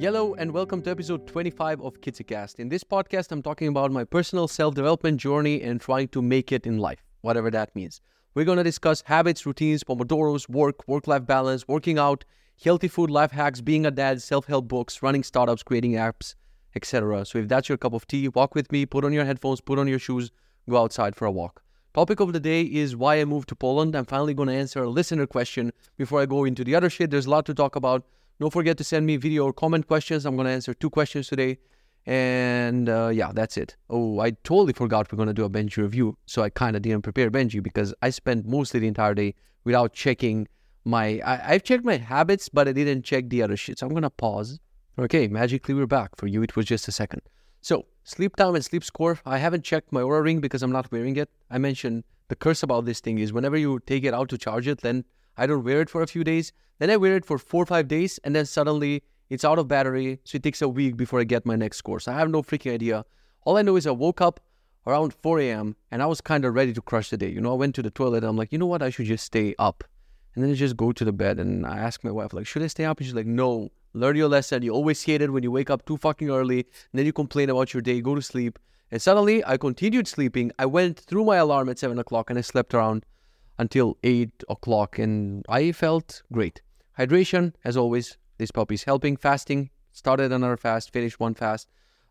Hello and welcome to episode 25 of KitsyCast. In this podcast, I'm talking about my personal self development journey and trying to make it in life, whatever that means. We're going to discuss habits, routines, pomodoros, work, work life balance, working out, healthy food, life hacks, being a dad, self help books, running startups, creating apps, etc. So if that's your cup of tea, walk with me, put on your headphones, put on your shoes, go outside for a walk. Topic of the day is why I moved to Poland. I'm finally going to answer a listener question before I go into the other shit. There's a lot to talk about. Don't forget to send me video or comment questions. I'm going to answer two questions today. And uh, yeah, that's it. Oh, I totally forgot we're going to do a Benji review. So I kind of didn't prepare Benji because I spent mostly the entire day without checking my. I, I've checked my habits, but I didn't check the other shit. So I'm going to pause. Okay, magically we're back. For you, it was just a second. So, sleep time and sleep score. I haven't checked my Oura ring because I'm not wearing it. I mentioned the curse about this thing is whenever you take it out to charge it, then I don't wear it for a few days. Then I wear it for four or five days, and then suddenly it's out of battery. So it takes a week before I get my next. So I have no freaking idea. All I know is I woke up around 4 a.m. and I was kind of ready to crush the day. You know, I went to the toilet. I'm like, you know what? I should just stay up. And then I just go to the bed and I ask my wife, like, should I stay up? And she's like, no, learn your lesson. You always hate it when you wake up too fucking early. Then you complain about your day, go to sleep. And suddenly I continued sleeping. I went through my alarm at 7 o'clock and I slept around until 8 o'clock and I felt great. Hydration, as always, this puppy is helping. Fasting, started another fast, finished one fast.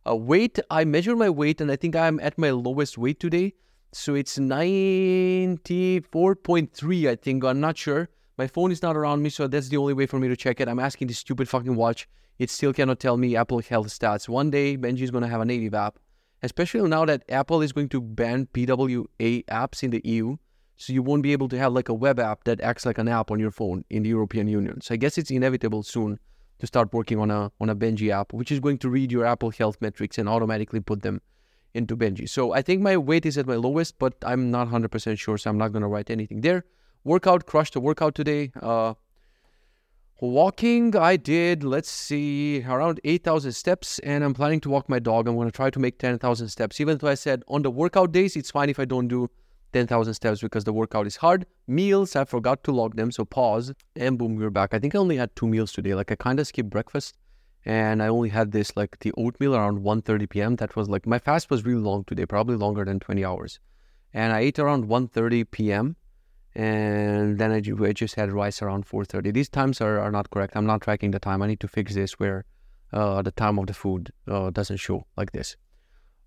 Uh, weight, I measured my weight and I think I'm at my lowest weight today. So it's 94.3, I think. I'm not sure. My phone is not around me, so that's the only way for me to check it. I'm asking this stupid fucking watch. It still cannot tell me Apple Health stats. One day, Benji is going to have a native app, especially now that Apple is going to ban PWA apps in the EU. So you won't be able to have like a web app that acts like an app on your phone in the European Union. So I guess it's inevitable soon to start working on a on a Benji app, which is going to read your Apple Health metrics and automatically put them into Benji. So I think my weight is at my lowest, but I'm not 100% sure, so I'm not going to write anything there. Workout, crushed the workout today. Uh, walking, I did, let's see, around 8,000 steps, and I'm planning to walk my dog. I'm going to try to make 10,000 steps, even though I said on the workout days, it's fine if I don't do 10,000 steps because the workout is hard. Meals, I forgot to log them, so pause, and boom, we're back. I think I only had two meals today. Like I kind of skipped breakfast, and I only had this like the oatmeal around 1:30 p.m. That was like my fast was really long today, probably longer than 20 hours, and I ate around 1:30 p.m. And then I, I just had rice around 4:30. These times are, are not correct. I'm not tracking the time. I need to fix this where uh, the time of the food uh, doesn't show like this.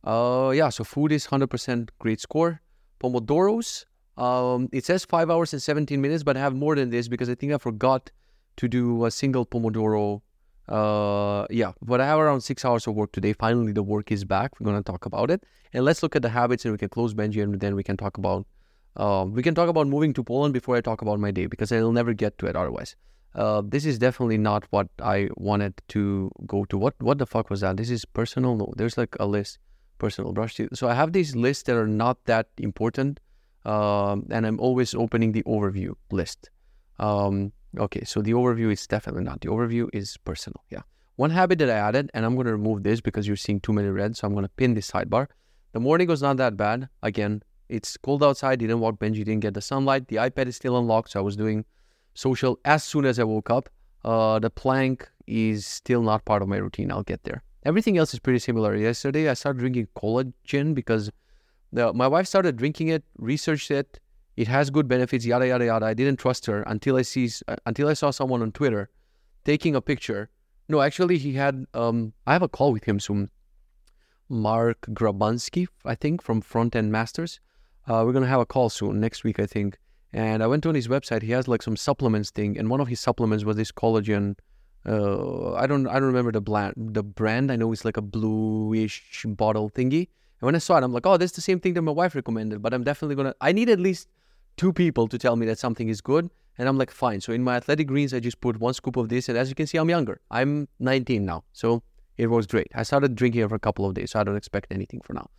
Uh, yeah, so food is 100% great score. Pomodoros. Um, it says five hours and 17 minutes, but I have more than this because I think I forgot to do a single Pomodoro. Uh, yeah, but I have around six hours of work today. Finally, the work is back. We're going to talk about it. And let's look at the habits and we can close Benji and then we can talk about um, we can talk about moving to Poland before I talk about my day because I'll never get to it otherwise. Uh, this is definitely not what I wanted to go to. What what the fuck was that? This is personal. No, there's like a list personal brush teeth. So I have these lists that are not that important, um, and I'm always opening the overview list. Um, okay, so the overview is definitely not. The overview is personal. Yeah. One habit that I added, and I'm going to remove this because you're seeing too many reds, so I'm going to pin this sidebar. The morning was not that bad. Again, it's cold outside. Didn't walk Benji. Didn't get the sunlight. The iPad is still unlocked, so I was doing social as soon as I woke up. Uh, the plank is still not part of my routine. I'll get there. Everything else is pretty similar. Yesterday, I started drinking collagen because the, my wife started drinking it, researched it. It has good benefits, yada yada yada. I didn't trust her until I see uh, until I saw someone on Twitter taking a picture. No, actually, he had. Um, I have a call with him soon. Marc Grabanski, I think, from Front End Masters. Uh, we're gonna have a call soon next week, I think. And I went on his website. He has like some supplements thing, and one of his supplements was this collagen uh, I don't I don't remember the brand the brand. I know it's like a bluish bottle thingy. And when I saw it, I'm like, oh, that's the same thing that my wife recommended. But I'm definitely gonna. I need at least two people to tell me that something is good. And I'm like, fine. So in my athletic greens, I just put one scoop of this, and as you can see, I'm younger. I'm 19 now, so it was great. I started drinking it for a couple of days, so I don't expect anything for now.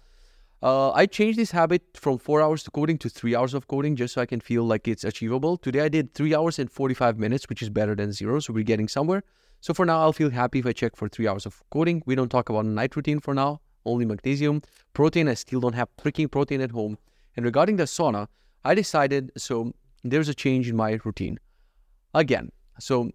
Uh, I changed this habit from four hours to coding to three hours of coding just so I can feel like it's achievable. Today I did three hours and 45 minutes, which is better than zero. So we're getting somewhere. So for now, I'll feel happy if I check for three hours of coding. We don't talk about night routine for now, only magnesium. Protein, I still don't have freaking protein at home. And regarding the sauna, I decided so there's a change in my routine. Again, so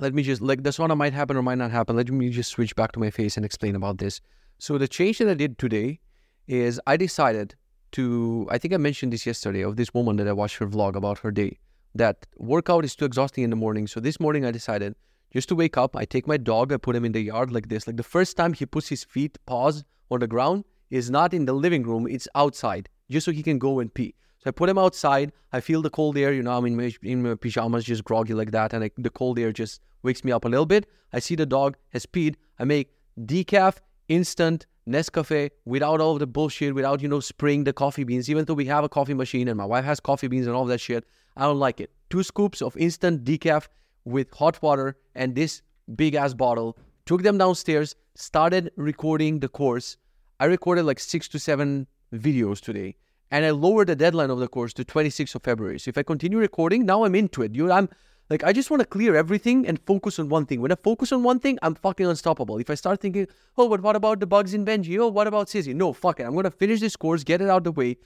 let me just like the sauna might happen or might not happen. Let me just switch back to my face and explain about this. So the change that I did today is I decided to I think I mentioned this yesterday of this woman that I watched her vlog about her day. That workout is too exhausting in the morning. So this morning I decided just to wake up, I take my dog, I put him in the yard like this. Like the first time he puts his feet paws on the ground is not in the living room, it's outside, just so he can go and pee. So I put him outside. I feel the cold air. You know, I'm in my, in my pajamas, just groggy like that, and I, the cold air just wakes me up a little bit. I see the dog has peed. I make decaf, instant Nescafe without all the bullshit, without you know spraying the coffee beans. Even though we have a coffee machine and my wife has coffee beans and all that shit, I don't like it. Two scoops of instant decaf with hot water and this big ass bottle. Took them downstairs. Started recording the course. I recorded like six to seven videos today and I lowered the deadline of the course to 26th of February. So if I continue recording, now I'm into it. You, I'm like, I just want to clear everything and focus on one thing. When I focus on one thing, I'm fucking unstoppable. If I start thinking, oh, but what about the bugs in Benji? Oh, what about Sizzy? No, fuck it. I'm gonna finish this course, get it out of the way,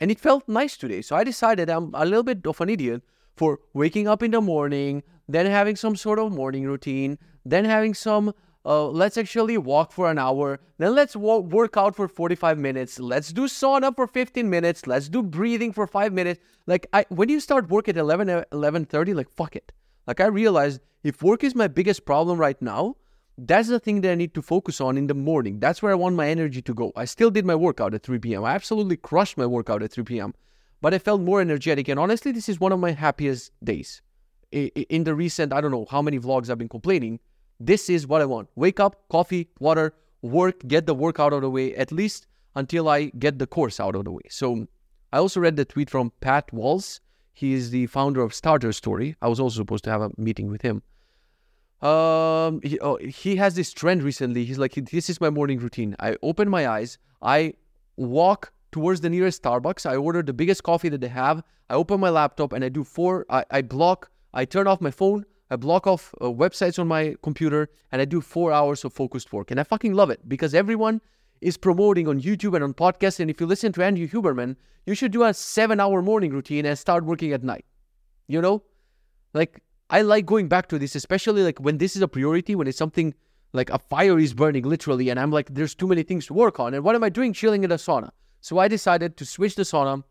and it felt nice today. So I decided I'm a little bit of an idiot for waking up in the morning, then having some sort of morning routine, then having some uh, let's actually walk for an hour. Then let's wo- work out for 45 minutes. Let's do sauna for 15 minutes. Let's do breathing for five minutes. Like I, when you start work at 11, 11.30, like fuck it. Like I realized if work is my biggest problem right now, that's the thing that I need to focus on in the morning. That's where I want my energy to go. I still did my workout at 3 p.m. I absolutely crushed my workout at 3 p.m. But I felt more energetic. And honestly, this is one of my happiest days. In the recent, I don't know how many vlogs I've been complaining, this is what I want. Wake up, coffee, water, work, get the work out of the way, at least until I get the course out of the way. So I also read the tweet from Pat Walls. He is the founder of Starter Story. I was also supposed to have a meeting with him. Um, he, oh, he has this trend recently. He's like, this is my morning routine. I open my eyes, I walk towards the nearest Starbucks. I order the biggest coffee that they have. I open my laptop and I do four. I, I block. I turn off my phone. I block off uh, websites on my computer and I do four hours of focused work. And I fucking love it because everyone is promoting on YouTube and on podcasts. And if you listen to Andrew Huberman, you should do a seven hour morning routine and start working at night. You know? Like, I like going back to this, especially like when this is a priority, when it's something like a fire is burning literally. And I'm like, there's too many things to work on. And what am I doing? Chilling in a sauna. So I decided to switch the sauna.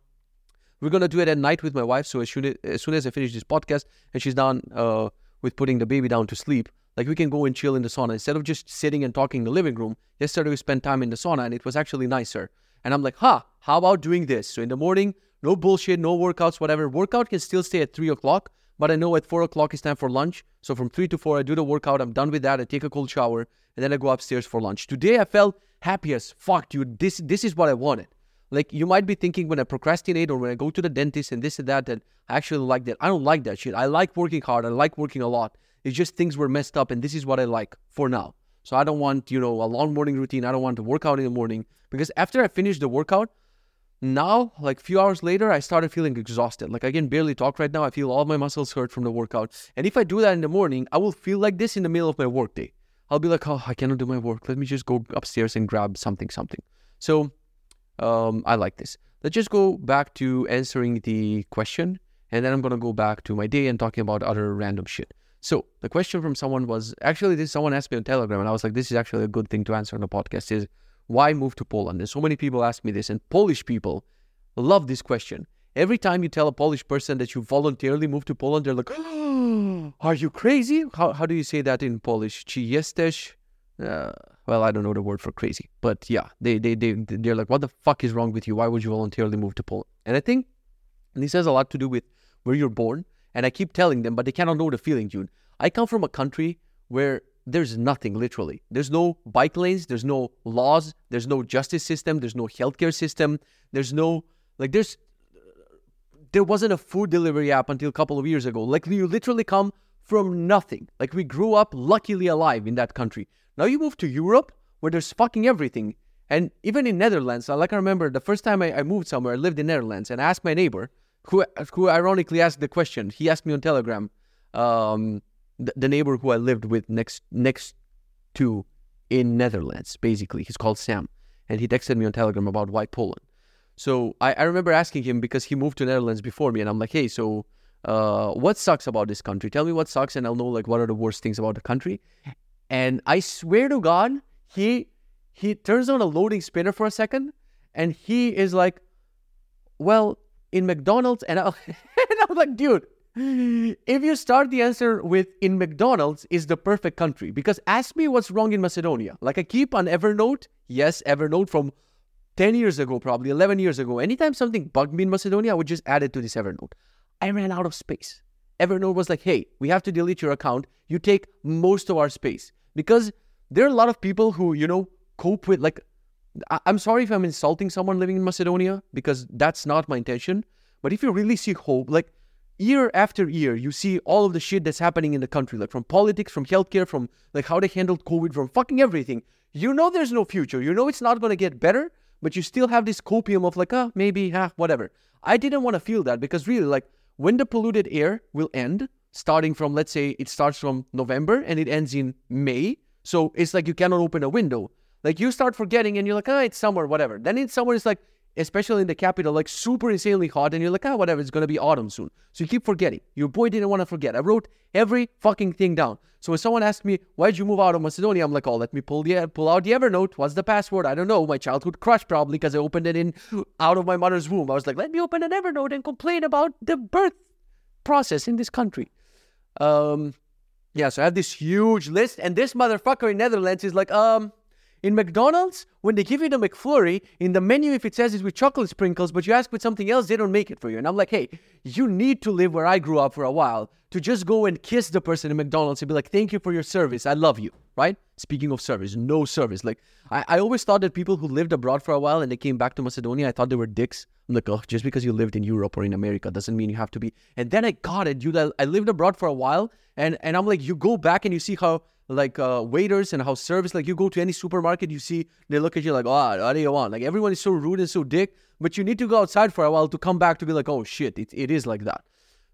We're to do it at night with my wife. So as soon as, as, soon as I finish this podcast and she's done, uh, with putting the baby down to sleep. Like we can go and chill in the sauna instead of just sitting and talking in the living room. Yesterday we spent time in the sauna and it was actually nicer. And I'm like, huh, how about doing this? So in the morning, no bullshit, no workouts, whatever. Workout can still stay at three o'clock, but I know at four o'clock it's time for lunch. So from three to four, I do the workout. I'm done with that. I take a cold shower and then I go upstairs for lunch. Today I felt happy as fuck, dude. This this is what I wanted. Like you might be thinking when I procrastinate or when I go to the dentist and this and that, that I actually like that. I don't like that shit. I like working hard. I like working a lot. It's just things were messed up and this is what I like for now. So I don't want, you know, a long morning routine. I don't want to work out in the morning because after I finish the workout, now, like a few hours later, I started feeling exhausted. Like I can barely talk right now. I feel all my muscles hurt from the workout. And if I do that in the morning, I will feel like this in the middle of my workday. I'll be like, oh, I cannot do my work. Let me just go upstairs and grab something, something. So um, I like this. Let's just go back to answering the question, and then I'm gonna go back to my day and talking about other random shit. So the question from someone was actually this someone asked me on Telegram, and I was like, this is actually a good thing to answer on the podcast. Is why move to Poland? And so many people ask me this, and Polish people love this question. Every time you tell a Polish person that you voluntarily moved to Poland, they're like, oh, "Are you crazy? How how do you say that in Polish? Czy jesteś?" Uh, well, I don't know the word for crazy, but yeah, they they they they're like, what the fuck is wrong with you? Why would you voluntarily move to Poland? And I think this has a lot to do with where you're born. And I keep telling them, but they cannot know the feeling, dude. I come from a country where there's nothing literally. There's no bike lanes, there's no laws, there's no justice system, there's no healthcare system, there's no like there's there wasn't a food delivery app until a couple of years ago. Like you literally come from nothing. Like we grew up luckily alive in that country. Now you move to Europe where there's fucking everything. And even in Netherlands, like I remember the first time I, I moved somewhere, I lived in Netherlands, and I asked my neighbor, who who ironically asked the question. He asked me on Telegram, um, the, the neighbor who I lived with next next to in Netherlands, basically. He's called Sam, and he texted me on Telegram about why Poland. So I, I remember asking him because he moved to Netherlands before me, and I'm like, hey, so uh, what sucks about this country? Tell me what sucks, and I'll know like what are the worst things about the country. And I swear to God, he he turns on a loading spinner for a second, and he is like, "Well, in McDonald's," and I, and I was like, "Dude." If you start the answer with in McDonald's is the perfect country because ask me what's wrong in Macedonia. Like I keep on Evernote, yes, Evernote from 10 years ago, probably 11 years ago. Anytime something bugged me in Macedonia, I would just add it to this Evernote. I ran out of space. Evernote was like, hey, we have to delete your account. You take most of our space. Because there are a lot of people who, you know, cope with, like, I- I'm sorry if I'm insulting someone living in Macedonia because that's not my intention. But if you really see hope, like, year after year, you see all of the shit that's happening in the country, like from politics, from healthcare, from like how they handled COVID, from fucking everything. You know there's no future. You know it's not going to get better, but you still have this copium of like, ah, maybe, ah, whatever. I didn't want to feel that because really, like, when the polluted air will end, starting from, let's say, it starts from November and it ends in May. So it's like you cannot open a window. Like you start forgetting and you're like, ah, it's summer, whatever. Then in summer, it's like, especially in the capital, like super insanely hot, and you're like, ah, whatever, it's gonna be autumn soon. So you keep forgetting. Your boy didn't want to forget. I wrote every fucking thing down. So when someone asked me, why'd you move out of Macedonia? I'm like, oh, let me pull the pull out the Evernote. What's the password? I don't know. My childhood crush probably because I opened it in out of my mother's womb. I was like, let me open an Evernote and complain about the birth process in this country. Um, yeah, so I have this huge list, and this motherfucker in Netherlands is like, um, in McDonald's, when they give you the McFlurry, in the menu, if it says it's with chocolate sprinkles, but you ask for something else, they don't make it for you. And I'm like, hey, you need to live where I grew up for a while to just go and kiss the person in McDonald's and be like, thank you for your service. I love you, right? Speaking of service, no service. Like, I, I always thought that people who lived abroad for a while and they came back to Macedonia, I thought they were dicks. I'm like, oh, just because you lived in Europe or in America doesn't mean you have to be. And then I got it. I, I lived abroad for a while, and, and I'm like, you go back and you see how like uh, waiters and how service like you go to any supermarket you see they look at you like oh what do you want? Like everyone is so rude and so dick but you need to go outside for a while to come back to be like oh shit it, it is like that.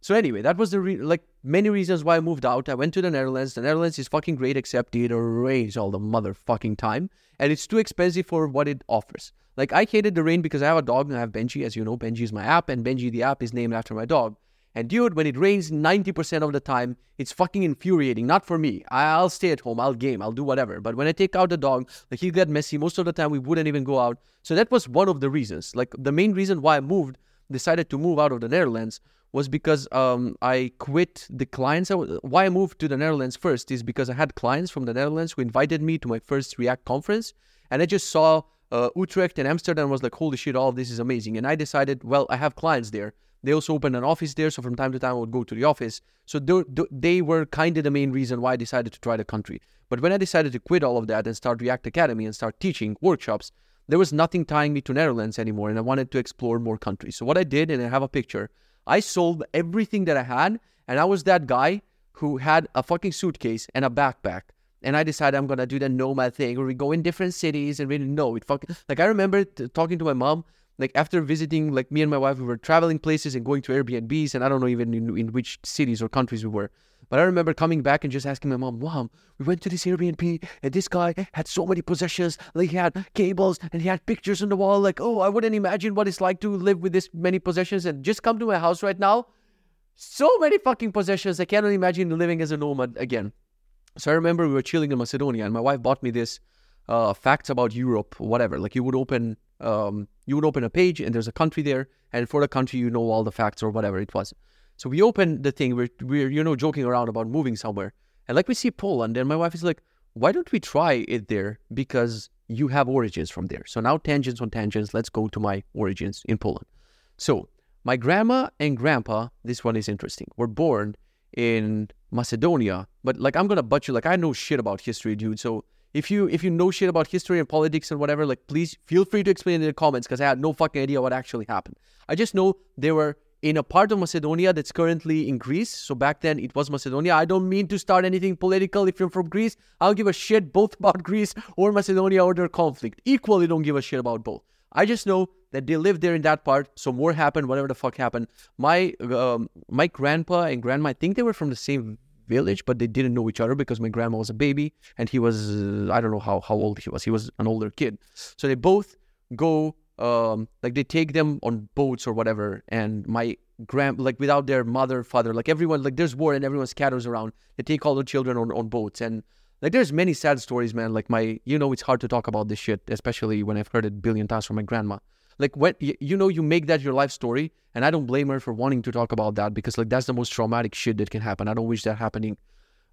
So anyway that was the re- like many reasons why i moved out. I went to the netherlands. The netherlands is fucking great except it rains all the motherfucking time and it's too expensive for what it offers. Like i hated the rain because i have a dog and i have benji as you know. Benji is my app and benji the app is named after my dog and dude, when it rains 90% of the time, it's fucking infuriating. Not for me. I'll stay at home. I'll game. I'll do whatever. But when I take out the dog, like he get messy. Most of the time, we wouldn't even go out. So that was one of the reasons. Like the main reason why I moved, decided to move out of the Netherlands was because um, I quit the clients. Why I moved to the Netherlands first is because I had clients from the Netherlands who invited me to my first React conference. And I just saw uh, Utrecht and Amsterdam was like, holy shit, all of this is amazing. And I decided, well, I have clients there. They also opened an office there, so from time to time I would go to the office. So they were kind of the main reason why I decided to try the country. But when I decided to quit all of that and start React Academy and start teaching workshops, there was nothing tying me to Netherlands anymore, and I wanted to explore more countries. So what I did, and I have a picture, I sold everything that I had, and I was that guy who had a fucking suitcase and a backpack. And I decided I'm gonna do the nomad thing, where we go in different cities and really know it. Fucking like I remember t- talking to my mom like after visiting like me and my wife we were traveling places and going to airbnbs and i don't know even in, in which cities or countries we were. But i remember coming back and just asking my mom mom we went to this airbnb and this guy had so many possessions. Like he had cables and he had pictures on the wall. Like oh i wouldn't imagine what it's like to live with this many possessions and just come to my house right now. So many fucking possessions. I cannot imagine living as a nomad again. So i remember we were chilling in macedonia and my wife bought me this uh, facts about europe whatever. Like you would open um, you would open a page and there's a country there, and for the country you know all the facts or whatever it was. So we open the thing. We're we're you know joking around about moving somewhere, and like we see Poland, and my wife is like, "Why don't we try it there? Because you have origins from there." So now tangents on tangents. Let's go to my origins in Poland. So my grandma and grandpa, this one is interesting, were born in Macedonia, but like I'm gonna butcher. Like I know shit about history, dude. So if you if you know shit about history and politics and whatever, like please feel free to explain in the comments because I had no fucking idea what actually happened. I just know they were in a part of Macedonia that's currently in Greece. So back then it was Macedonia. I don't mean to start anything political. If you're from Greece, I'll give a shit both about Greece or Macedonia or their conflict. Equally don't give a shit about both. I just know that they lived there in that part. So more happened, whatever the fuck happened. My um, my grandpa and grandma, I think they were from the same village, but they didn't know each other because my grandma was a baby and he was uh, I don't know how how old he was. He was an older kid, so they both go um, like they take them on boats or whatever. And my grand like without their mother, father, like everyone like there's war and everyone scatters around. They take all the children on, on boats and like there's many sad stories, man. Like my you know it's hard to talk about this shit, especially when I've heard it billion times from my grandma. Like when you know you make that your life story, and I don't blame her for wanting to talk about that because like that's the most traumatic shit that can happen. I don't wish that happening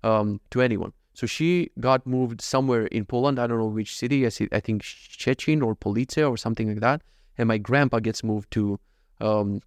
um, to anyone. So she got moved somewhere in Poland. I don't know which city. I, see, I think Szczecin or Police or something like that. And my grandpa gets moved to um,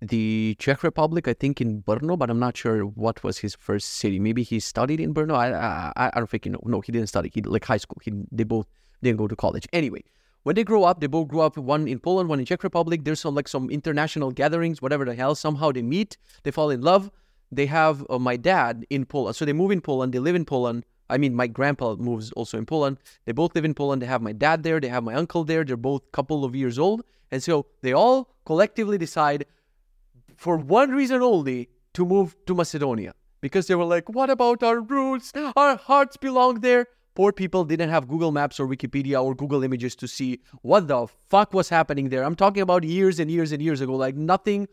the Czech Republic, I think in Brno, but I'm not sure what was his first city. Maybe he studied in Brno. I I, I don't think you know. No, he didn't study. He like high school. He they both didn't go to college. Anyway, when they grow up, they both grew up one in Poland, one in Czech Republic. There's some like some international gatherings, whatever the hell. Somehow they meet, they fall in love. They have uh, my dad in Poland, so they move in Poland. They live in Poland. I mean, my grandpa moves also in Poland. They both live in Poland. They have my dad there. They have my uncle there. They're both couple of years old, and so they all collectively decide, for one reason only, to move to Macedonia because they were like, "What about our roots? Our hearts belong there." Poor people didn't have Google Maps or Wikipedia or Google Images to see what the fuck was happening there. I'm talking about years and years and years ago. Like nothing,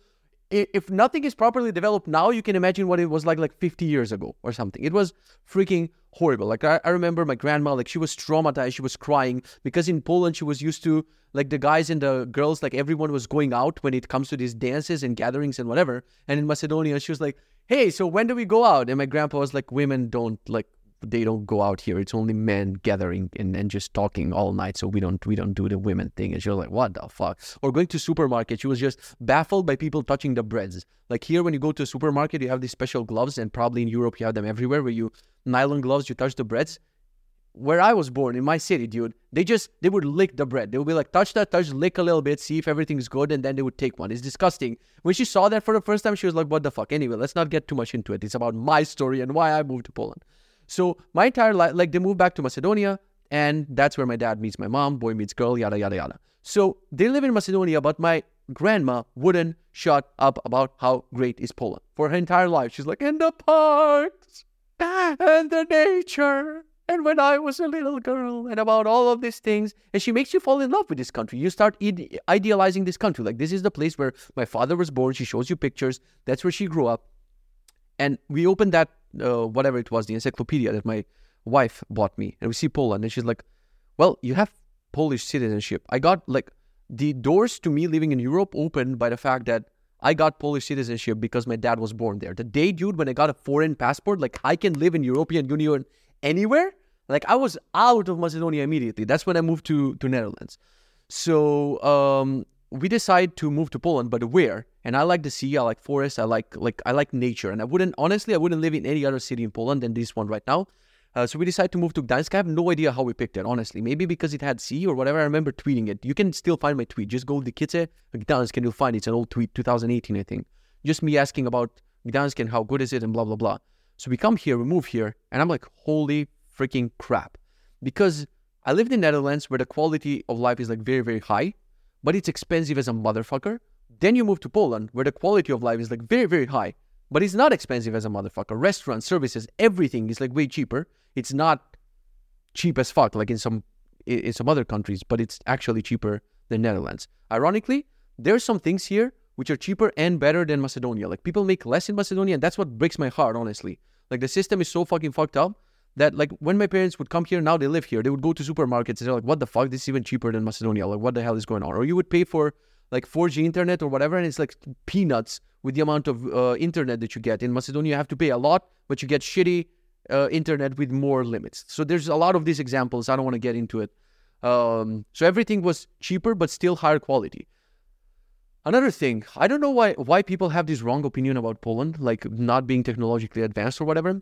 if nothing is properly developed now, you can imagine what it was like like 50 years ago or something. It was freaking horrible. Like I, I remember my grandma, like she was traumatized. She was crying because in Poland she was used to like the guys and the girls, like everyone was going out when it comes to these dances and gatherings and whatever. And in Macedonia, she was like, "Hey, so when do we go out?" And my grandpa was like, "Women don't like they don't go out here. It's only men gathering and, and just talking all night. So we don't we don't do the women thing. And she was like, what the fuck? Or going to supermarket, she was just baffled by people touching the breads. Like here, when you go to a supermarket, you have these special gloves, and probably in Europe you have them everywhere, where you nylon gloves, you touch the breads. Where I was born in my city, dude, they just they would lick the bread. They would be like, touch that, touch, lick a little bit, see if everything's good, and then they would take one. It's disgusting. When she saw that for the first time, she was like, what the fuck? Anyway, let's not get too much into it. It's about my story and why I moved to Poland. So my entire life, like they moved back to Macedonia, and that's where my dad meets my mom, boy meets girl, yada yada yada. So they live in Macedonia, but my grandma wouldn't shut up about how great is Poland for her entire life. She's like, in the parks and the nature. And when I was a little girl, and about all of these things, and she makes you fall in love with this country. You start ide- idealizing this country. Like, this is the place where my father was born. She shows you pictures. That's where she grew up. And we opened that uh, whatever it was, the encyclopedia that my wife bought me, and we see Poland, and she's like, "Well, you have Polish citizenship." I got like the doors to me living in Europe opened by the fact that I got Polish citizenship because my dad was born there. The day, dude, when I got a foreign passport, like I can live in European Union anywhere. Like I was out of Macedonia immediately. That's when I moved to to Netherlands. So um, we decide to move to Poland, but where? And I like the sea, I like forest, I like like I like nature, and I wouldn't honestly I wouldn't live in any other city in Poland than this one right now. Uh, so we decided to move to Gdańsk. I have no idea how we picked it, honestly. Maybe because it had sea or whatever. I remember tweeting it. You can still find my tweet. Just go to Kice Gdańsk and you'll find it. It's an old tweet, 2018, I think. Just me asking about Gdańsk and how good is it and blah blah blah. So we come here, we move here, and I'm like, holy freaking crap, because I lived in Netherlands where the quality of life is like very very high but it's expensive as a motherfucker. Then you move to Poland, where the quality of life is like very, very high, but it's not expensive as a motherfucker. Restaurants, services, everything is like way cheaper. It's not cheap as fuck like in some in some other countries, but it's actually cheaper than Netherlands. Ironically, there's some things here which are cheaper and better than Macedonia. Like people make less in Macedonia, and that's what breaks my heart, honestly. Like the system is so fucking fucked up that like when my parents would come here, now they live here, they would go to supermarkets and they're like, what the fuck? This is even cheaper than Macedonia. Like, what the hell is going on? Or you would pay for like 4G internet or whatever, and it's like peanuts with the amount of uh, internet that you get. In Macedonia, you have to pay a lot, but you get shitty uh, internet with more limits. So there's a lot of these examples. I don't want to get into it. Um, so everything was cheaper, but still higher quality. Another thing, I don't know why why people have this wrong opinion about Poland, like not being technologically advanced or whatever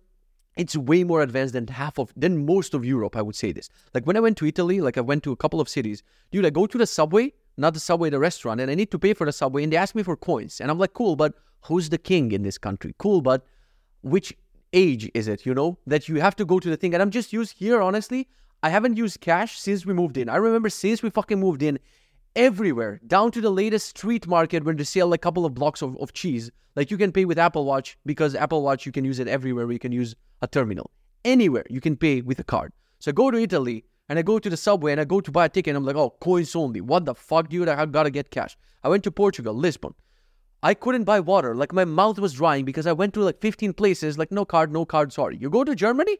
it's way more advanced than half of than most of Europe. I would say this. Like when I went to Italy, like I went to a couple of cities, dude. I go to the subway, not the subway, the restaurant, and I need to pay for the subway, and they ask me for coins, and I'm like, cool, but who's the king in this country? Cool, but which age is it? You know that you have to go to the thing, and I'm just used here. Honestly, I haven't used cash since we moved in. I remember since we fucking moved in, everywhere, down to the latest street market where they sell a couple of blocks of, of cheese. Like you can pay with Apple Watch because Apple Watch you can use it everywhere where you can use a terminal. Anywhere you can pay with a card. So I go to Italy and I go to the subway and I go to buy a ticket and I'm like, oh, coins only. What the fuck, dude? I gotta get cash. I went to Portugal, Lisbon. I couldn't buy water. Like my mouth was drying because I went to like 15 places, like no card, no card, sorry. You go to Germany,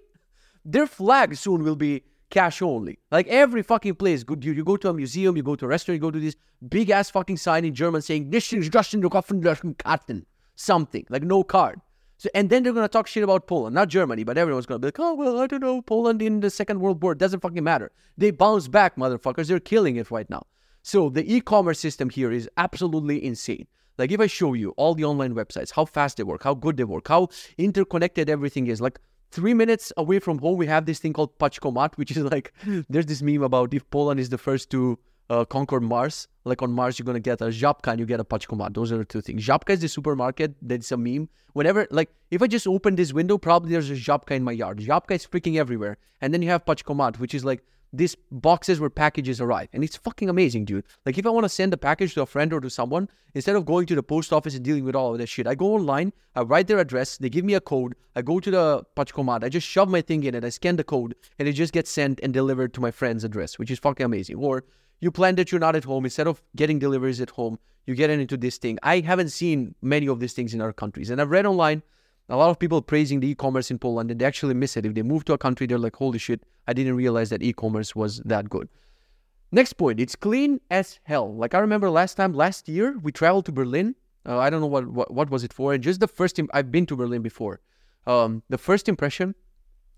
their flag soon will be cash only. Like every fucking place, good you, you go to a museum, you go to a restaurant, you go to this big ass fucking sign in German saying Karten, something like no card. So and then they're gonna talk shit about Poland, not Germany, but everyone's gonna be like, oh well, I don't know, Poland in the Second World War doesn't fucking matter. They bounce back, motherfuckers. They're killing it right now. So the e-commerce system here is absolutely insane. Like if I show you all the online websites, how fast they work, how good they work, how interconnected everything is, like three minutes away from home, we have this thing called Paczkomat, which is like there's this meme about if Poland is the first to uh, conquer Mars, like on Mars, you're gonna get a Żabka and you get a Paczkomat. Those are the two things. Żabka is the supermarket. That's a meme. Whenever, like, if I just open this window, probably there's a Żabka in my yard. Żabka is freaking everywhere. And then you have Paczkomat, which is like these boxes where packages arrive. And it's fucking amazing, dude. Like if I want to send a package to a friend or to someone, instead of going to the post office and dealing with all of that shit, I go online, I write their address, they give me a code, I go to the Paczkomat, I just shove my thing in it, I scan the code, and it just gets sent and delivered to my friend's address, which is fucking amazing. Or you plan that you're not at home, instead of getting deliveries at home, you get into this thing. I haven't seen many of these things in other countries. And I've read online a lot of people praising the e-commerce in Poland and they actually miss it. If they move to a country, they're like, holy shit, I didn't realize that e-commerce was that good. Next point, it's clean as hell. Like I remember last time, last year, we traveled to Berlin. Uh, I don't know what, what, what was it for. And just the first, time I've been to Berlin before. Um, the first impression,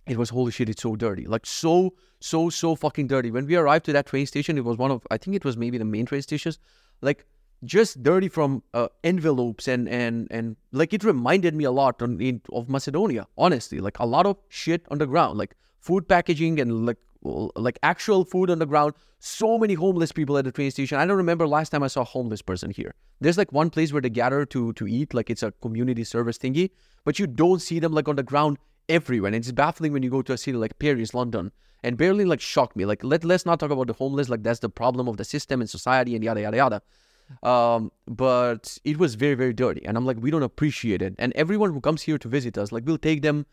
it was holy shit, it's so dirty. Like so, so, so fucking dirty. When we arrived to that train station, it was one of, I think it was maybe the main train stations. Like just dirty from uh, envelopes and and and like it reminded me a lot on, in, of Macedonia. Honestly, like a lot of shit on the ground, like food packaging and like like actual food on the ground. So many homeless people at the train station. I don't remember last time I saw a homeless person here. There's like one place where they gather to to eat, like it's a community service thingy, but you don't see them like on the ground everywhere. And it's baffling when you go to a city like Paris, London, and Berlin like shocked me. Like let let's not talk about the homeless. Like that's the problem of the system and society and yada yada yada. Um, but it was very, very dirty. And I'm like, we don't appreciate it. And everyone who comes here to visit us, like, we'll take them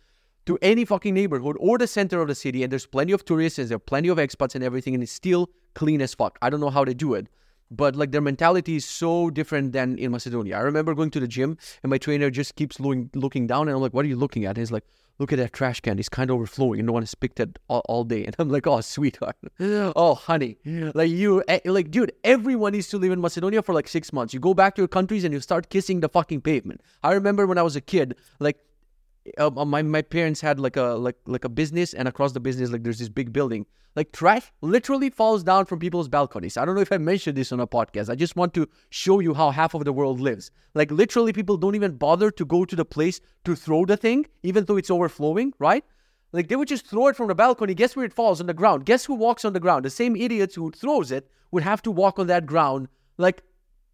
to any fucking neighborhood or the center of the city. And there's plenty of tourists and there are plenty of expats and everything. And it's still clean as fuck. I don't know how they do it. But like their mentality is so different than in Macedonia. I remember going to the gym and my trainer just keeps looking looking down and I'm like, what are you looking at? And he's like, look at that trash can. It's kind of overflowing. You don't want to pick that all, all, day. And I'm like, oh, sweetheart. oh, honey. Like you, eh, like, dude, everyone needs to live in Macedonia for like six months. You go back to your countries and you start kissing the fucking pavement. I remember when I was a kid, like, uh, my my parents had like a like like a business and across the business like there's this big building. Like trash literally falls down from people's balconies. I don't know if i mentioned this on a podcast. I just want to show you how half of the world lives. Like literally people don't even bother to go to the place to throw the thing even though it's overflowing right? Like they would just throw it from the balcony. Guess where it falls? On the ground. Guess who walks on the ground? The same idiots who throws it would have to walk on that ground like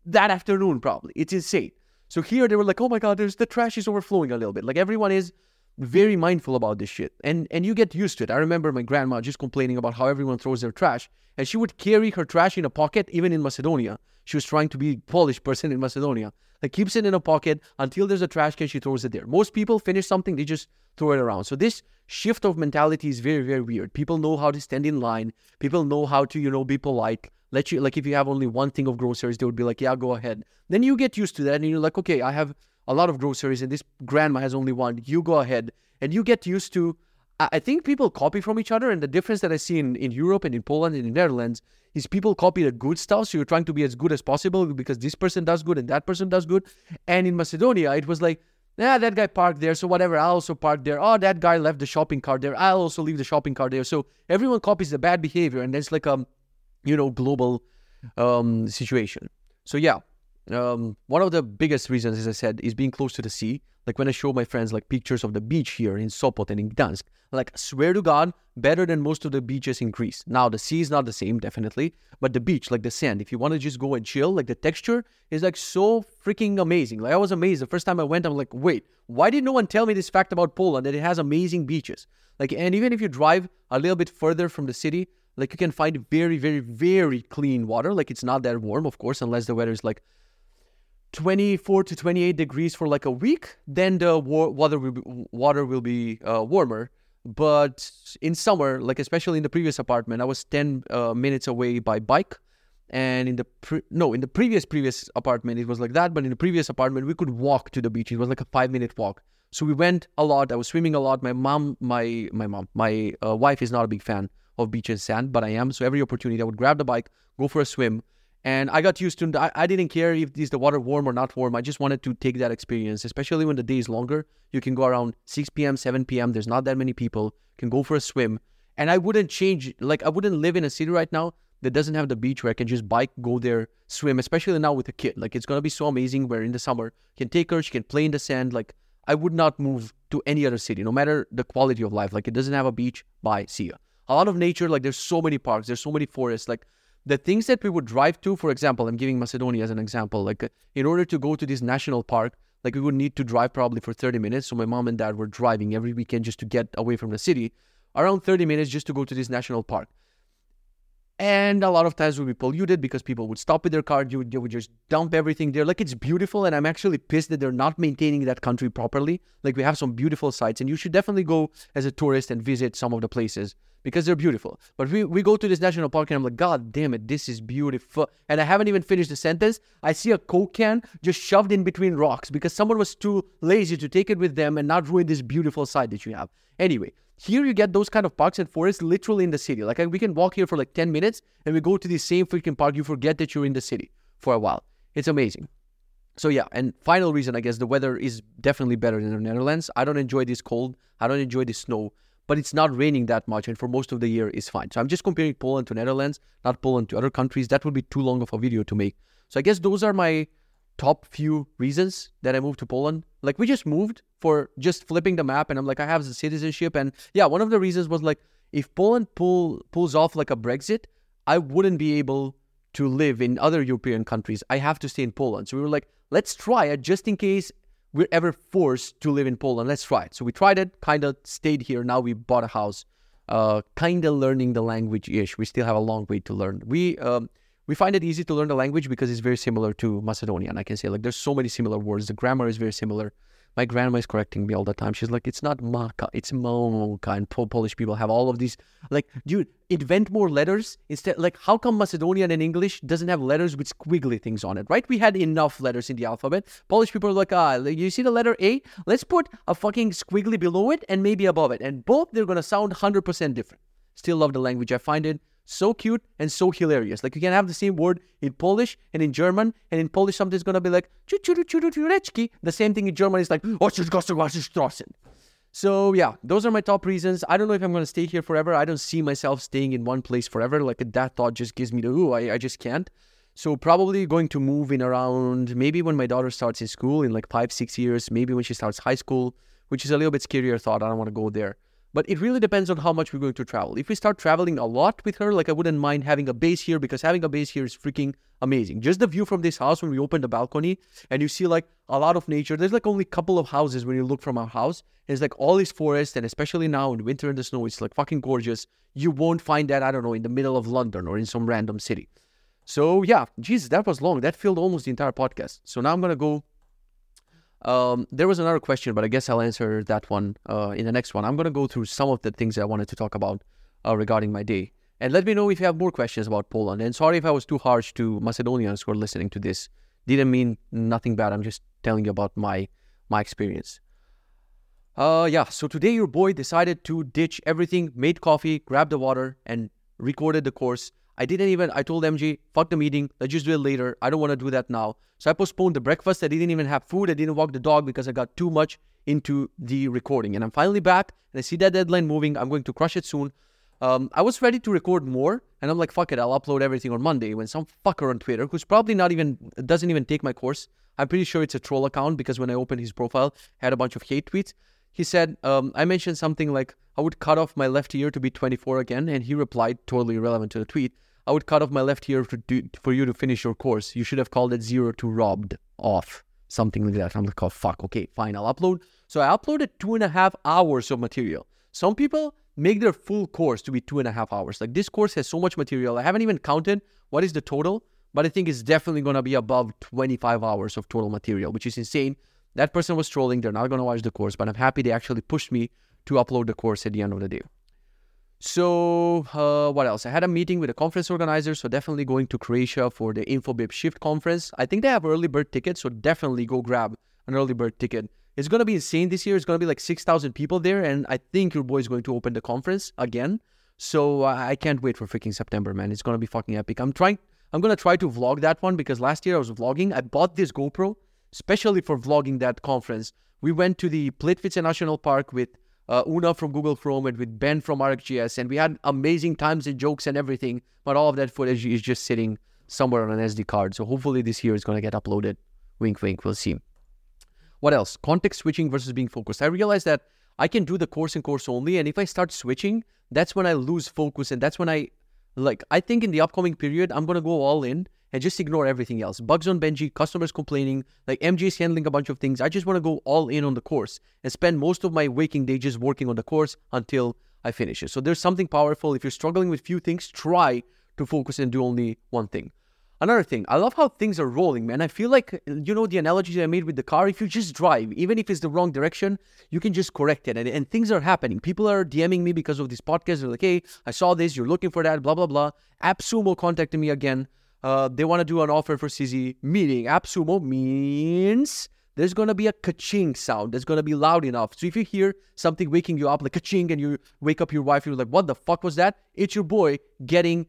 that afternoon probably. It's insane so here they were like, oh my god, there's the trash is overflowing a little bit. Like everyone is very mindful about this shit. And and you get used to it. I remember my grandma just complaining about how everyone throws their trash. And she would carry her trash in a pocket, even in Macedonia. She was trying to be a Polish person in Macedonia. Like keeps it in a pocket until there's a trash can, she throws it there. Most people finish something, they just throw it around. So this shift of mentality is very, very weird. People know how to stand in line. People know how to, you know, be polite let you like if you have only one thing of groceries, they would be like, yeah, go ahead. Then you get used to that, and you're like, okay, I have a lot of groceries, and this grandma has only one. You go ahead, and you get used to. I think people copy from each other, and the difference that I see in, in Europe and in Poland and in Netherlands is people copy the good stuff. So you're trying to be as good as possible because this person does good and that person does good. And in Macedonia, it was like, yeah, that guy parked there, so whatever, I'll also park there. Oh, that guy left the shopping cart there, I'll also leave the shopping cart there. So everyone copies the bad behavior, and there's like a you know, global um, situation. So yeah, um, one of the biggest reasons, as I said, is being close to the sea. Like when I show my friends like pictures of the beach here in Sopot and in Gdansk, like swear to God, better than most of the beaches in Greece. Now the sea is not the same, definitely, but the beach, like the sand, if you want to just go and chill, like the texture is like so freaking amazing. Like I was amazed the first time I went. I'm like, wait, why did no one tell me this fact about Poland that it has amazing beaches? Like, and even if you drive a little bit further from the city, like you can find very, very, very clean water. Like it's not that warm, of course, unless the weather is like 24 to 28 degrees for like a week. Then the wa- water will be, water will be uh, warmer. But in summer, like especially in the previous apartment, I was 10 uh, minutes away by bike, And in the pre- no, in the previous previous apartment it was like that, but in the previous apartment we could walk to the beach. It was like a five minute walk. So we went a lot. I was swimming a lot. My mom, my my mom, my uh, wife is not a big fan of beach and sand, but I am. So every opportunity, I would grab the bike, go for a swim, and I got used to. I, I didn't care if is the water warm or not warm. I just wanted to take that experience, especially when the day is longer. You can go around 6 p.m., 7 p.m. There's not that many people. Can go for a swim, and I wouldn't change. Like I wouldn't live in a city right now that doesn't have the beach where I can just bike, go there, swim. Especially now with a kid, like it's gonna be so amazing. Where in the summer, can take her, she can play in the sand. Like I would not move to any other city, no matter the quality of life. Like it doesn't have a beach, bye, see ya. A lot of nature, like there's so many parks, there's so many forests. Like the things that we would drive to, for example, I'm giving Macedonia as an example. Like uh, in order to go to this national park, like we would need to drive probably for 30 minutes. So my mom and dad were driving every weekend just to get away from the city, around 30 minutes just to go to this national park and a lot of times would be polluted because people would stop with their car you would, you would just dump everything there. Like it's beautiful and i'm actually pissed that they're not maintaining that country properly. Like we have some beautiful sites and you should definitely go as a tourist and visit some of the places because they're beautiful. But we, we go to this national park and i'm like god damn it this is beautiful. And i haven't even finished the sentence. I see a coke can just shoved in between rocks because someone was too lazy to take it with them and not ruin this beautiful site that you have. Anyway here you get those kind of parks and forests literally in the city. Like uh, we can walk here for like 10 minutes and we go to the same freaking park. You forget that you're in the city for a while. It's amazing. So yeah, and final reason I guess the weather is definitely better than the Netherlands. I don't enjoy this cold. I don't enjoy the snow, but it's not raining that much and for most of the year it's fine. So I'm just comparing Poland to Netherlands, not Poland to other countries. That would be too long of a video to make. So I guess those are my top few reasons that I moved to Poland. Like we just moved for just flipping the map, and I'm like, I have the citizenship, and yeah, one of the reasons was like, if Poland pull pulls off like a Brexit, I wouldn't be able to live in other European countries. I have to stay in Poland. So we were like, let's try it just in case we're ever forced to live in Poland. Let's try it. So we tried it, kind of stayed here. Now we bought a house, uh, kind of learning the language ish. We still have a long way to learn. We um, we find it easy to learn the language because it's very similar to Macedonian. I can say like there's so many similar words. The grammar is very similar. My grandma is correcting me all the time. She's like, it's not Maka, it's Moka. And Polish people have all of these. Like, dude, invent more letters instead. Like, how come Macedonian and English doesn't have letters with squiggly things on it, right? We had enough letters in the alphabet. Polish people are like, ah, you see the letter A? Let's put a fucking squiggly below it and maybe above it. And both, they're going to sound 100% different. Still love the language. I find it so cute and so hilarious. Like you can have the same word in Polish and in German, and in Polish something's gonna be like the same thing in German is like so yeah, those are my top reasons. I don't know if I'm gonna stay here forever. I don't see myself staying in one place forever. Like that thought just gives me the ooh, I, I just can't. So probably going to move in around maybe when my daughter starts in school in like five, six years, maybe when she starts high school, which is a little bit scarier thought. I don't want to go there. But it really depends on how much we're going to travel. If we start traveling a lot with her, like I wouldn't mind having a base here because having a base here is freaking amazing. Just the view from this house when we open the balcony and you see like a lot of nature. There's like only a couple of houses when you look from our house. It's like all this forest, and especially now in winter and the snow, it's like fucking gorgeous. You won't find that, I don't know, in the middle of London or in some random city. So yeah, Jesus, that was long. That filled almost the entire podcast. So now I'm gonna go um, there was another question, but I guess I'll answer that one uh, in the next one. I'm going to go through some of the things I wanted to talk about uh, regarding my day. And let me know if you have more questions about Poland. And sorry if I was too harsh to Macedonians who are listening to this. Didn't mean nothing bad. I'm just telling you about my my experience. Uh, yeah. So today your boy decided to ditch everything, made coffee, grabbed the water, and recorded the course I didn't even, I told MG, fuck the meeting, let's just do it later. I don't want to do that now. So I postponed the breakfast. I didn't even have food. I didn't walk the dog because I got too much into the recording. And I'm finally back and I see that deadline moving. I'm going to crush it soon. Um, I was ready to record more and I'm like, fuck it, I'll upload everything on Monday when some fucker on Twitter, who's probably not even, doesn't even take my course. I'm pretty sure it's a troll account because when I opened his profile, had a bunch of hate tweets. He said, um, I mentioned something like, I would cut off my left ear to be 24 again. And he replied, totally irrelevant to the tweet, I would cut off my left ear to do, for you to finish your course. You should have called it zero to robbed off. Something like that. I'm like, oh, fuck. Okay, fine. I'll upload. So I uploaded two and a half hours of material. Some people make their full course to be two and a half hours. Like this course has so much material. I haven't even counted what is the total, but I think it's definitely going to be above 25 hours of total material, which is insane. That person was trolling. They're not going to watch the course, but I'm happy they actually pushed me to upload the course at the end of the day. So, uh, what else? I had a meeting with a conference organizer, so definitely going to Croatia for the InfoBip Shift conference. I think they have early bird tickets, so definitely go grab an early bird ticket. It's gonna be insane this year. It's gonna be like six thousand people there, and I think your boy is going to open the conference again. So I can't wait for freaking September, man. It's gonna be fucking epic. I'm trying. I'm gonna try to vlog that one because last year I was vlogging. I bought this GoPro especially for vlogging that conference. We went to the Plitvice National Park with uh, Una from Google Chrome and with Ben from ArcGIS, and we had amazing times and jokes and everything. But all of that footage is just sitting somewhere on an SD card. So hopefully this year is going to get uploaded. Wink, wink. We'll see. What else? Context switching versus being focused. I realized that I can do the course and course only, and if I start switching, that's when I lose focus, and that's when I like. I think in the upcoming period, I'm gonna go all in and just ignore everything else. Bugs on Benji, customers complaining, like MJ is handling a bunch of things. I just want to go all in on the course and spend most of my waking day just working on the course until I finish it. So there's something powerful. If you're struggling with few things, try to focus and do only one thing. Another thing, I love how things are rolling, man. I feel like, you know, the analogy I made with the car, if you just drive, even if it's the wrong direction, you can just correct it. And, and things are happening. People are DMing me because of this podcast. They're like, hey, I saw this, you're looking for that, blah, blah, blah. AppSumo contacted me again. Uh, they want to do an offer for Sizzy, meaning AppSumo means there's going to be a ka-ching sound that's going to be loud enough. So if you hear something waking you up, like ka-ching, and you wake up your wife, you're like, what the fuck was that? It's your boy getting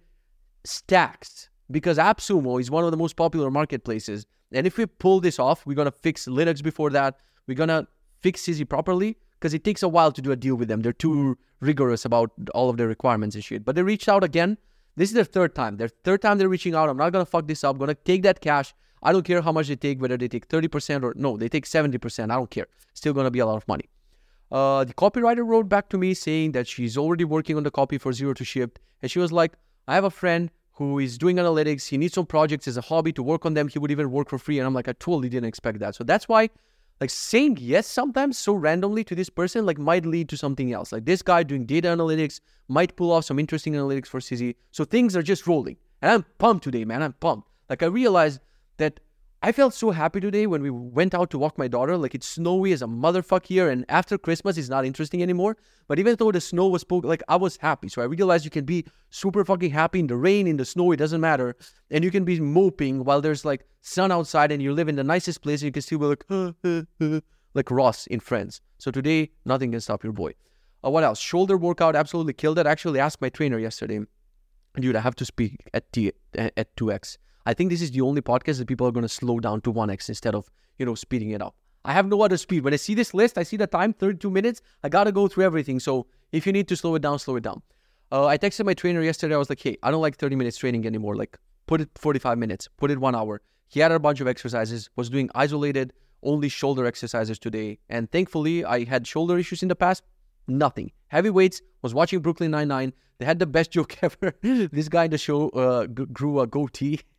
stacks because AppSumo is one of the most popular marketplaces. And if we pull this off, we're going to fix Linux before that. We're going to fix Sizzy properly because it takes a while to do a deal with them. They're too rigorous about all of their requirements and shit. But they reached out again this is their third time. Their third time they're reaching out. I'm not gonna fuck this up. I'm gonna take that cash. I don't care how much they take, whether they take 30% or no, they take 70%. I don't care. Still gonna be a lot of money. Uh, the copywriter wrote back to me saying that she's already working on the copy for Zero to Ship. And she was like, I have a friend who is doing analytics. He needs some projects as a hobby to work on them. He would even work for free. And I'm like, I totally didn't expect that. So that's why like saying yes sometimes so randomly to this person like might lead to something else. Like this guy doing data analytics might pull off some interesting analytics for Sizzy so things are just rolling. And I'm pumped today man. I'm pumped. Like I realized that I felt so happy today when we went out to walk my daughter. Like it's snowy as a motherfucker here, and after Christmas, it's not interesting anymore. But even though the snow was like I was happy. So I realized you can be super fucking happy in the rain, in the snow, it doesn't matter, and you can be moping while there's like sun outside, and you live in the nicest place. And you can still be like, like Ross in Friends. So today, nothing can stop your boy. Uh, what else? Shoulder workout absolutely killed it. I actually asked my trainer yesterday, dude, I have to speak at T at two x. I think this is the only podcast that people are going to slow down to 1x instead of, you know, speeding it up. I have no other speed. When I see this list, I see the time, 32 minutes. I got to go through everything. So if you need to slow it down, slow it down. Uh, I texted my trainer yesterday. I was like, hey, I don't like 30 minutes training anymore. Like, put it 45 minutes, put it one hour. He had a bunch of exercises, was doing isolated, only shoulder exercises today. And thankfully, I had shoulder issues in the past. Nothing. Heavy weights, was watching Brooklyn Nine-Nine. They had the best joke ever. this guy in the show uh, g- grew a goatee.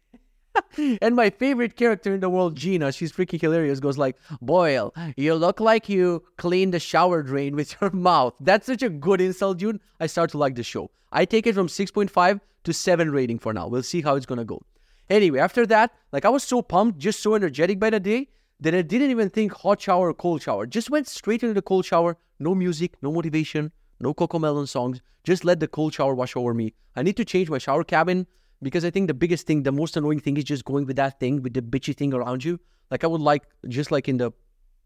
and my favorite character in the world, Gina, she's freaking hilarious, goes like, Boyle, you look like you cleaned the shower drain with your mouth. That's such a good insult, dude. I start to like the show. I take it from 6.5 to 7 rating for now. We'll see how it's gonna go. Anyway, after that, like I was so pumped, just so energetic by the day, that I didn't even think hot shower or cold shower. Just went straight into the cold shower, no music, no motivation, no CoComelon songs. Just let the cold shower wash over me. I need to change my shower cabin because I think the biggest thing, the most annoying thing is just going with that thing, with the bitchy thing around you. Like I would like, just like in the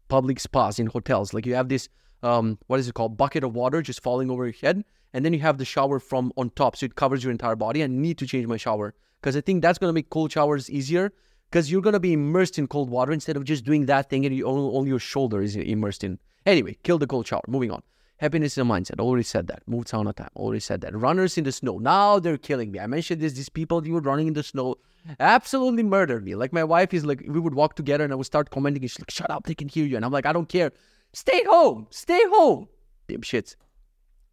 public spas in hotels, like you have this, um, what is it called, bucket of water just falling over your head, and then you have the shower from on top, so it covers your entire body. I need to change my shower because I think that's gonna make cold showers easier because you're gonna be immersed in cold water instead of just doing that thing and you, only your shoulder is immersed in. Anyway, kill the cold shower. Moving on. Happiness is a mindset. Already said that. Move sauna time. Already said that. Runners in the snow. Now they're killing me. I mentioned this. These people who were running in the snow absolutely murdered me. Like my wife is like, we would walk together and I would start commenting. And she's like, shut up. They can hear you. And I'm like, I don't care. Stay home. Stay home. Damn shits.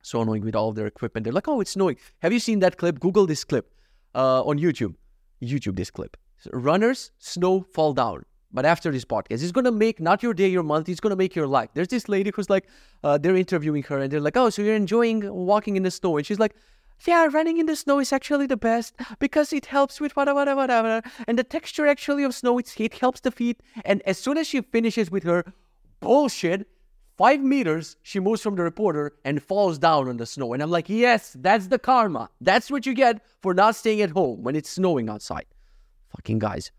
So annoying with all their equipment. They're like, oh, it's snowing. Have you seen that clip? Google this clip uh, on YouTube. YouTube this clip. Runners, snow, fall down. But after this podcast, it's gonna make not your day, your month. It's gonna make your life. There's this lady who's like, uh, they're interviewing her, and they're like, "Oh, so you're enjoying walking in the snow?" And she's like, "Yeah, running in the snow is actually the best because it helps with whatever, whatever, whatever. And the texture actually of snow, it, it helps the feet." And as soon as she finishes with her bullshit, Five meters, she moves from the reporter and falls down on the snow. And I'm like, yes, that's the karma. That's what you get for not staying at home when it's snowing outside. Fucking guys.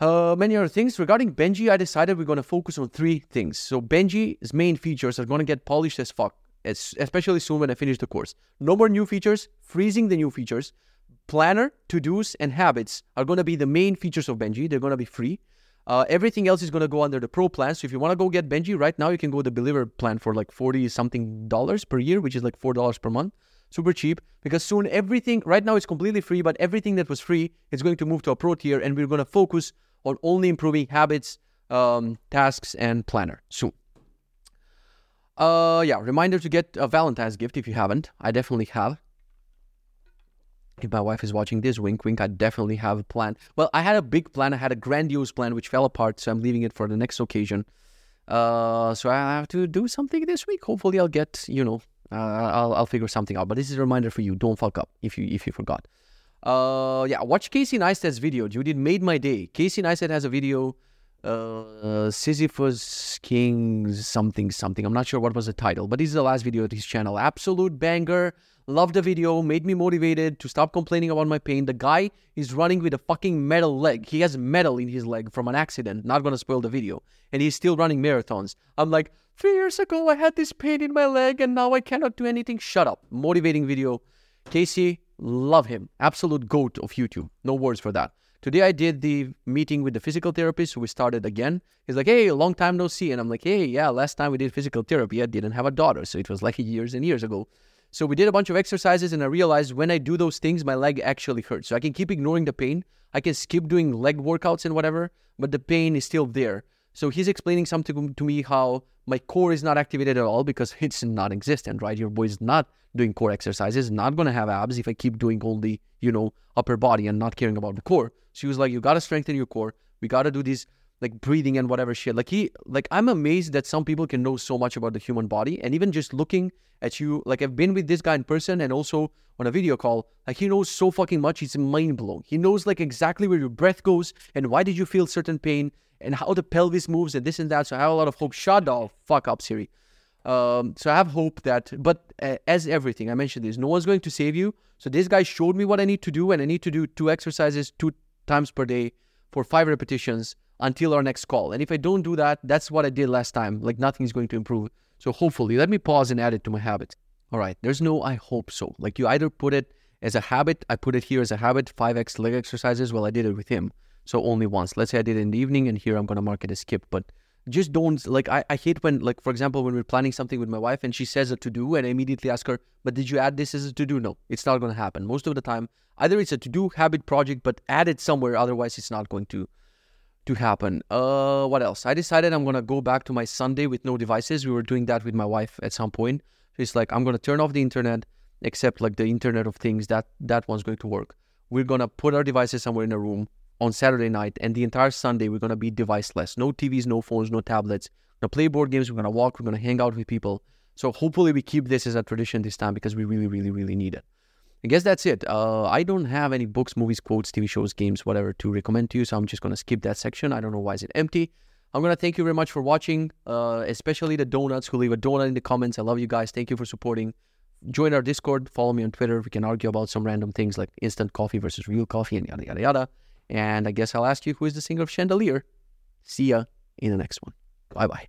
Uh, many other things. Regarding Benji, I decided we're going to focus on three things. So Benji's main features are going to get polished as fuck, especially soon when I finish the course. No more new features, freezing the new features. Planner, to-dos, and habits are going to be the main features of Benji. They're going to be free. Uh, everything else is going to go under the pro plan. So if you want to go get Benji right now, you can go the believer plan for like 40 something dollars per year, which is like $4 per month. Super cheap because soon everything, right now it's completely free, but everything that was free is going to move to a pro tier and we're going to focus on only improving habits, um, tasks, and planner soon. Uh, yeah, reminder to get a Valentine's gift if you haven't. I definitely have if my wife is watching this, wink, wink, I definitely have a plan. Well, I had a big plan. I had a grandiose plan which fell apart, so I'm leaving it for the next occasion. Uh, so I have to do something this week. Hopefully, I'll get you know, uh, I'll I'll figure something out. But this is a reminder for you: don't fuck up if you if you forgot. Uh, yeah, watch Casey Neistat's video, dude. It made my day. Casey Neistat has a video, uh, Sisyphus Kings something something. I'm not sure what was the title, but this is the last video of his channel. Absolute banger. Loved the video, made me motivated to stop complaining about my pain. The guy is running with a fucking metal leg. He has metal in his leg from an accident. Not gonna spoil the video. And he's still running marathons. I'm like, three years ago I had this pain in my leg and now I cannot do anything. Shut up. Motivating video. Casey, love him. Absolute goat of YouTube. No words for that. Today I did the meeting with the physical therapist, so we started again. He's like, hey, long time no see. And I'm like, hey, yeah, last time we did physical therapy, I didn't have a daughter. So it was like years and years ago. So we did a bunch of exercises, and I realized when I do those things, my leg actually hurts. So I can keep ignoring the pain. I can skip doing leg workouts and whatever, but the pain is still there. So he's explaining something to me how my core is not activated at all because it's not existent, right? Your boy is not doing core exercises, not gonna have abs if I keep doing only, you know, upper body and not caring about the core. She was like, you gotta strengthen your core. We gotta do these like breathing and whatever shit. Like he, like I'm amazed that some people can know so much about the human body, and even just looking at you, like I've been with this guy in person and also on a video call. Like he knows so fucking much, it's mind blowing. He knows like exactly where your breath goes and why did you feel certain pain and how the pelvis moves and this and that. So I have a lot of hope. Shut the fuck up, Siri. Um, so I have hope that, but uh, as everything, I mentioned this, no one's going to save you. So this guy showed me what I need to do, and I need to do two exercises two times per day for five repetitions until our next call. And if I don't do that, that's what I did last time. Like nothing is going to improve. So hopefully, let me pause and add it to my habit. All right, there's no I hope so. Like you either put it as a habit, I put it here as a habit, 5x leg exercises. Well, I did it with him. So only once. Let's say I did it in the evening and here I'm going to mark it as skip. But just don't, like, I, I hate when, like, for example, when we're planning something with my wife and she says a to do and I immediately ask her, but did you add this as a to do? No, it's not going to happen. Most of the time, either it's a to do habit project, but add it somewhere. Otherwise, it's not going to to happen. Uh, what else? I decided I'm gonna go back to my Sunday with no devices. We were doing that with my wife at some point. It's like I'm gonna turn off the internet, except like the Internet of Things. That that one's going to work. We're gonna put our devices somewhere in a room on Saturday night, and the entire Sunday we're gonna be deviceless. No TVs, no phones, no tablets. We're gonna play board games. We're gonna walk. We're gonna hang out with people. So hopefully we keep this as a tradition this time because we really, really, really need it. I guess that's it. Uh, I don't have any books, movies, quotes, TV shows, games, whatever to recommend to you, so I'm just gonna skip that section. I don't know why is it empty. I'm gonna thank you very much for watching, uh, especially the donuts who leave a donut in the comments. I love you guys. Thank you for supporting. Join our Discord. Follow me on Twitter. We can argue about some random things like instant coffee versus real coffee and yada yada yada. And I guess I'll ask you who is the singer of Chandelier. See ya in the next one. Bye bye.